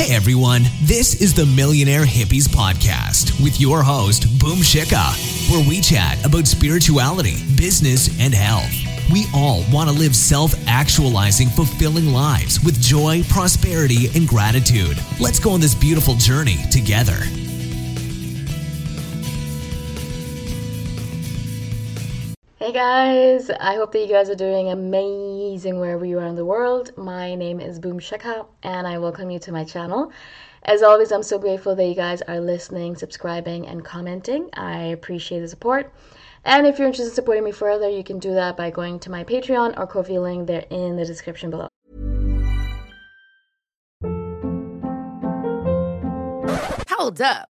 Hey everyone, this is the Millionaire Hippies Podcast with your host, Boom Shikha, where we chat about spirituality, business, and health. We all want to live self actualizing, fulfilling lives with joy, prosperity, and gratitude. Let's go on this beautiful journey together. Hey guys, I hope that you guys are doing amazing wherever you are in the world. My name is Boom Shikha and I welcome you to my channel. As always, I'm so grateful that you guys are listening, subscribing, and commenting. I appreciate the support. And if you're interested in supporting me further, you can do that by going to my Patreon or Ko-fi link. They're in the description below. Hold up.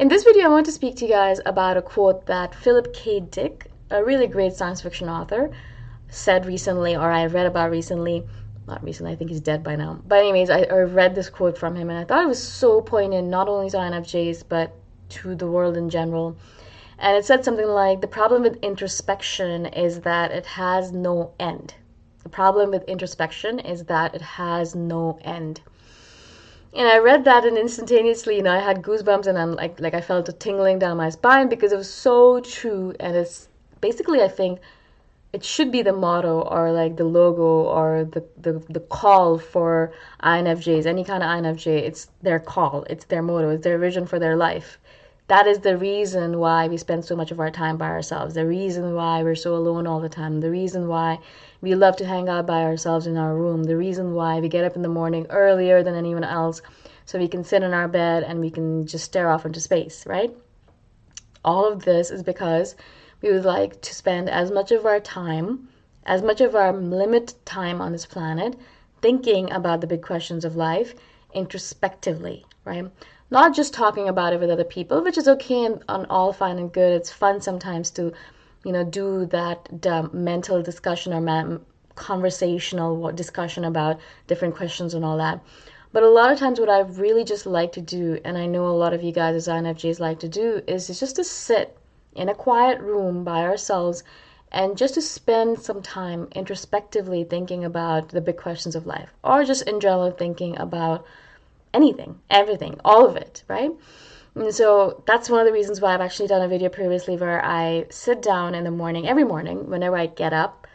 In this video, I want to speak to you guys about a quote that Philip K. Dick, a really great science fiction author, said recently, or I read about recently. Not recently, I think he's dead by now. But, anyways, I, I read this quote from him and I thought it was so poignant, not only to INFJs, but to the world in general. And it said something like The problem with introspection is that it has no end. The problem with introspection is that it has no end and I read that and instantaneously, you know, I had goosebumps and I'm like, like I felt a tingling down my spine because it was so true. And it's basically, I think, it should be the motto or like the logo or the, the, the call for INFJs, any kind of INFJ. It's their call, it's their motto, it's their vision for their life. That is the reason why we spend so much of our time by ourselves, the reason why we're so alone all the time, the reason why we love to hang out by ourselves in our room, the reason why we get up in the morning earlier than anyone else so we can sit in our bed and we can just stare off into space, right? All of this is because we would like to spend as much of our time, as much of our limited time on this planet, thinking about the big questions of life introspectively, right? Not just talking about it with other people, which is okay and, all fine and good. It's fun sometimes to, you know, do that mental discussion or ma- conversational discussion about different questions and all that. But a lot of times, what I really just like to do, and I know a lot of you guys as INFJs like to do, is just to sit in a quiet room by ourselves and just to spend some time introspectively thinking about the big questions of life or just in general thinking about anything, everything, all of it, right? And so that's one of the reasons why I've actually done a video previously where I sit down in the morning, every morning, whenever I get up,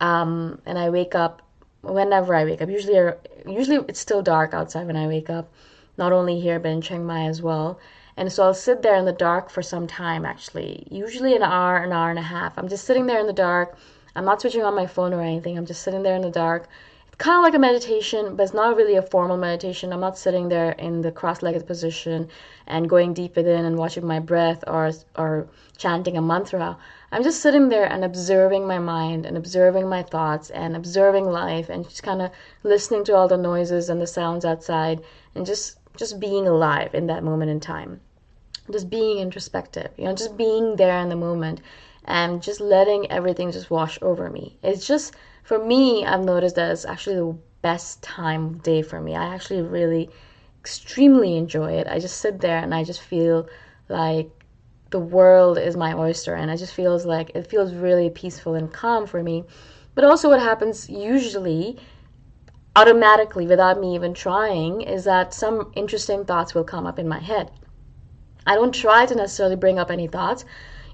um, and I wake up whenever I wake up. Usually, usually it's still dark outside when I wake up, not only here but in Chiang Mai as well. And so I'll sit there in the dark for some time, actually, usually an hour, an hour and a half. I'm just sitting there in the dark. I'm not switching on my phone or anything. I'm just sitting there in the dark. Kind of like a meditation, but it's not really a formal meditation. I'm not sitting there in the cross-legged position and going deep within and watching my breath or or chanting a mantra. I'm just sitting there and observing my mind and observing my thoughts and observing life and just kind of listening to all the noises and the sounds outside and just just being alive in that moment in time. Just being introspective, you know, just being there in the moment and just letting everything just wash over me. It's just, for me, I've noticed that it's actually the best time of day for me. I actually really extremely enjoy it. I just sit there and I just feel like the world is my oyster and it just feels like it feels really peaceful and calm for me. But also what happens usually automatically without me even trying is that some interesting thoughts will come up in my head. I don't try to necessarily bring up any thoughts.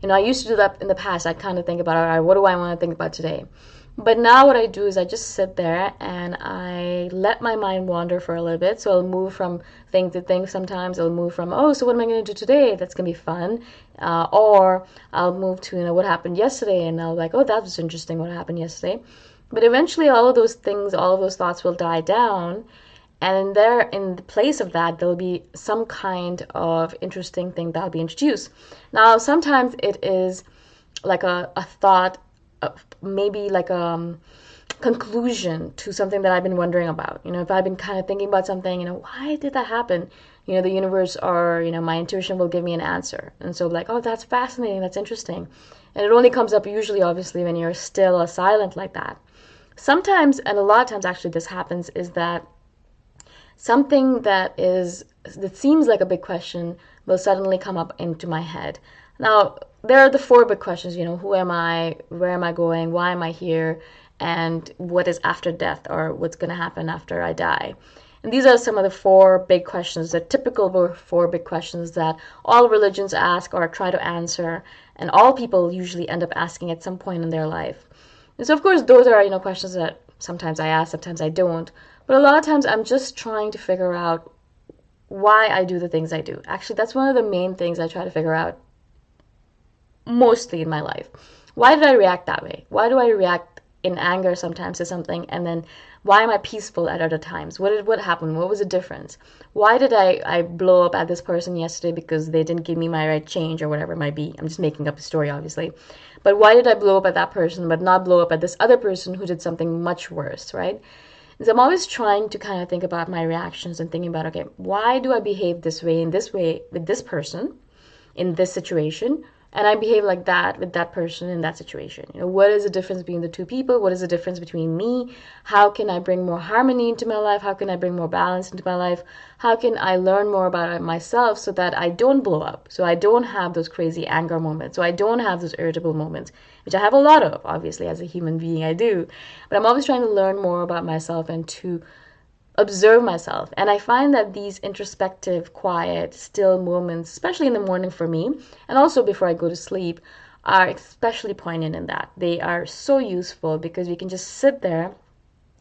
You know, I used to do that in the past. I kind of think about, all right, what do I want to think about today? But now what I do is I just sit there and I let my mind wander for a little bit. So I'll move from thing to thing. Sometimes I'll move from, oh, so what am I going to do today? That's going to be fun. Uh, or I'll move to, you know, what happened yesterday, and I'll like, oh, that was interesting. What happened yesterday? But eventually, all of those things, all of those thoughts will die down. And there, in the place of that, there'll be some kind of interesting thing that'll be introduced. Now, sometimes it is like a, a thought, maybe like a um, conclusion to something that I've been wondering about. You know, if I've been kind of thinking about something, you know, why did that happen? You know, the universe or, you know, my intuition will give me an answer. And so, like, oh, that's fascinating, that's interesting. And it only comes up usually, obviously, when you're still or silent like that sometimes, and a lot of times actually this happens, is that something that is that seems like a big question will suddenly come up into my head. Now, there are the four big questions, you know, who am I, where am I going, why am I here, and what is after death or what's going to happen after I die. And these are some of the four big questions, the typical four big questions that all religions ask or try to answer, and all people usually end up asking at some point in their life. And so, of course, those are, you know, questions that sometimes I ask, sometimes I don't. But a lot of times I'm just trying to figure out why I do the things I do. Actually, that's one of the main things I try to figure out mostly in my life. Why did I react that way? Why do I react in anger sometimes to something and then why am I peaceful at other times? What did what happened? What was the difference? Why did I, I blow up at this person yesterday because they didn't give me my right change or whatever it might be? I'm just making up a story obviously. But why did I blow up at that person but not blow up at this other person who did something much worse, right? So I'm always trying to kind of think about my reactions and thinking about, okay, why do I behave this way in this way with this person in this situation? And I behave like that with that person in that situation. You know, what is the difference between the two people? What is the difference between me? How can I bring more harmony into my life? How can I bring more balance into my life? How can I learn more about myself so that I don't blow up? So I don't have those crazy anger moments. So I don't have those irritable moments, which I have a lot of, obviously, as a human being, I do. But I'm always trying to learn more about myself and to observe myself. And I find that these introspective, quiet, still moments, especially in the morning for me, and also before I go to sleep, are especially poignant in that. They are so useful because we can just sit there,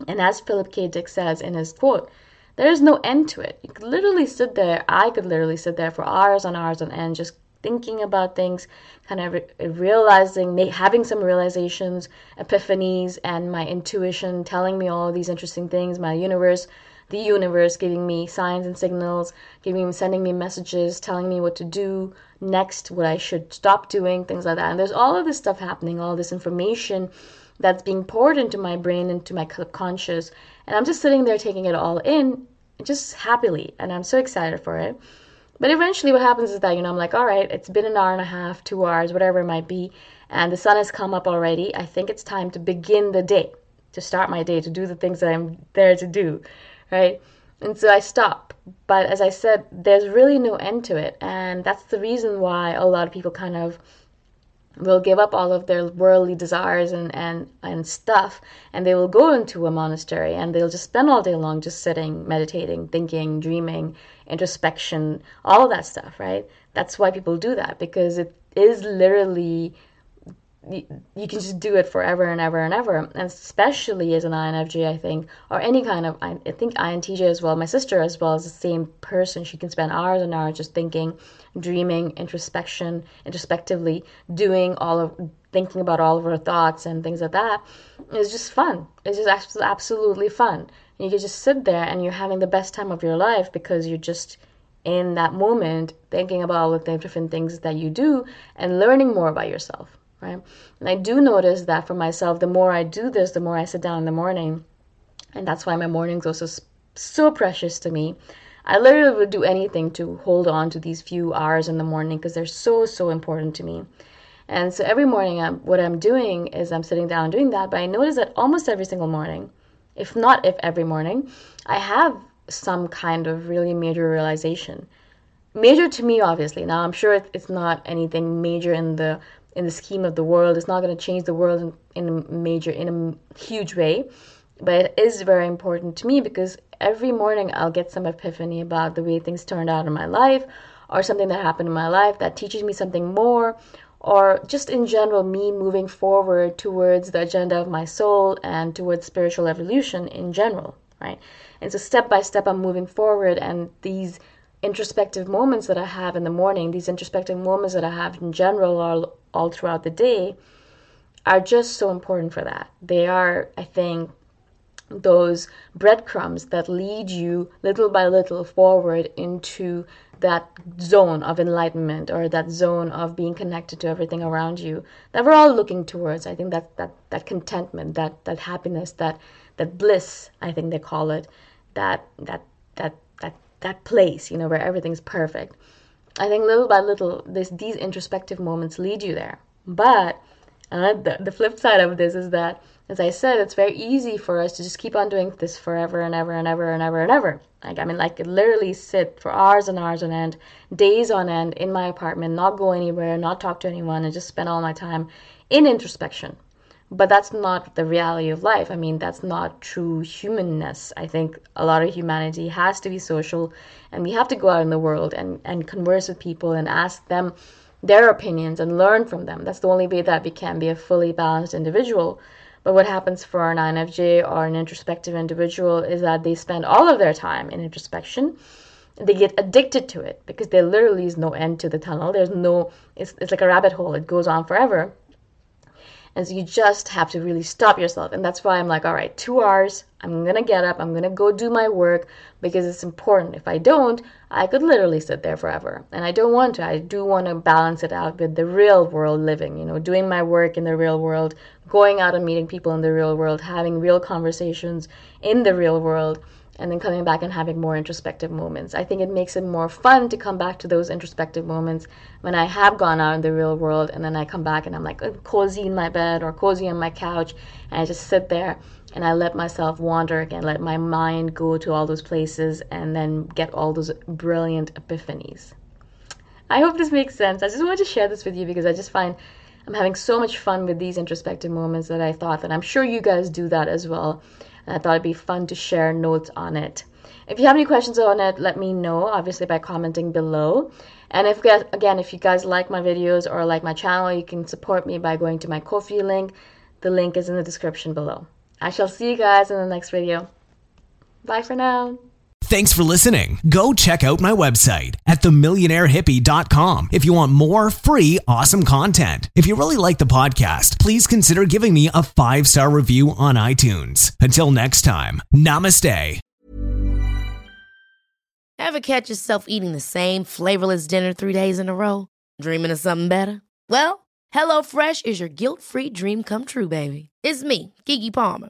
and as Philip K. Dick says in his quote, there is no end to it. You could literally sit there, I could literally sit there for hours and hours on end, just thinking about things, kind of re- realizing, having some realizations, epiphanies, and my intuition telling me all these interesting things, my universe, the universe giving me signs and signals, giving sending me messages, telling me what to do next, what I should stop doing, things like that. And there's all of this stuff happening, all this information that's being poured into my brain, into my subconscious. And I'm just sitting there taking it all in, just happily. And I'm so excited for it. But eventually, what happens is that, you know, I'm like, all right, it's been an hour and a half, two hours, whatever it might be, and the sun has come up already. I think it's time to begin the day, to start my day, to do the things that I'm there to do, right? And so I stop. But as I said, there's really no end to it. And that's the reason why a lot of people kind of will give up all of their worldly desires and, and, and stuff and they will go into a monastery and they'll just spend all day long just sitting meditating thinking dreaming introspection all that stuff right that's why people do that because it is literally you, you can just do it forever and ever and ever and especially as an infj i think or any kind of i think intj as well my sister as well is the same person. She can spend hours and hours just thinking dreaming introspection introspectively doing all of thinking about all of her thoughts and things like that. It's just fun. It's just absolutely fun. You can just sit there and you're having the best time of your life because you're just in that moment thinking about all the different things that you do and learning more about yourself right? And I do notice that for myself, the more I do this, the more I sit down in the morning, and that's why my mornings are so so precious to me. I literally would do anything to hold on to these few hours in the morning because they're so so important to me. And so every morning, I'm, what I'm doing is I'm sitting down doing that. But I notice that almost every single morning, if not if every morning, I have some kind of really major realization. Major to me, obviously. Now I'm sure it's not anything major in the in the scheme of the world. It's not going to change the world in, in a major, in a huge way, but it is very important to me because every morning I'll get some epiphany about the way things turned out in my life or something that happened in my life that teaches me something more or just in general me moving forward towards the agenda of my soul and towards spiritual evolution in general right and so step by step i'm moving forward and these introspective moments that i have in the morning these introspective moments that i have in general are all throughout the day are just so important for that. They are, I think, those breadcrumbs that lead you little by little forward into that zone of enlightenment or that zone of being connected to everything around you that we're all looking towards. I think that that that contentment, that that happiness, that that bliss, I think they call it, that that that that place, you know, where everything's perfect. I think little by little, this, these introspective moments lead you there. But uh, the, the flip side of this is that, as I said, it's very easy for us to just keep on doing this forever and ever and ever and ever and ever. Like, I mean, like, literally sit for hours and hours on end, days on end in my apartment, not go anywhere, not talk to anyone, and just spend all my time in introspection but that's not the reality of life. I mean, that's not true humanness. I think a lot of humanity has to be social, and we have to go out in the world and, and converse with people and ask them their opinions and learn from them. That's the only way that we can be a fully balanced individual. But what happens for an INFJ or an introspective individual is that they spend all of their time in introspection. They get addicted to it because there literally is no end to the tunnel. There's no, it's, it's like a rabbit hole, it goes on forever. And so you just have to really stop yourself. And that's why I'm like, all right, two hours, I'm to get up, I'm to go do my work because it's important. If I don't, I could literally sit there forever. And I don't want to. I do want to balance it out with the real world living, you know, doing my work in the real world, going out and meeting people in the real world, having real conversations in the real world and then coming back and having more introspective moments. I think it makes it more fun to come back to those introspective moments when I have gone out in the real world and then I come back and I'm like cozy in my bed or cozy on my couch and I just sit there and I let myself wander again, let my mind go to all those places and then get all those brilliant epiphanies. I hope this makes sense. I just wanted to share this with you because I just find I'm having so much fun with these introspective moments that I thought that I'm sure you guys do that as well. I thought it'd be fun to share notes on it. If you have any questions on it, let me know, obviously by commenting below. And if guys, again, if you guys like my videos or like my channel, you can support me by going to my Ko-fi link. The link is in the description below. I shall see you guys in the next video. Bye for now. Thanks for listening. Go check out my website at themillionairehippie.com if you want more free, awesome content. If you really like the podcast, please consider giving me a five star review on iTunes. Until next time, namaste. Ever catch yourself eating the same flavorless dinner three days in a row? Dreaming of something better? Well, HelloFresh is your guilt free dream come true, baby. It's me, Keke Palmer.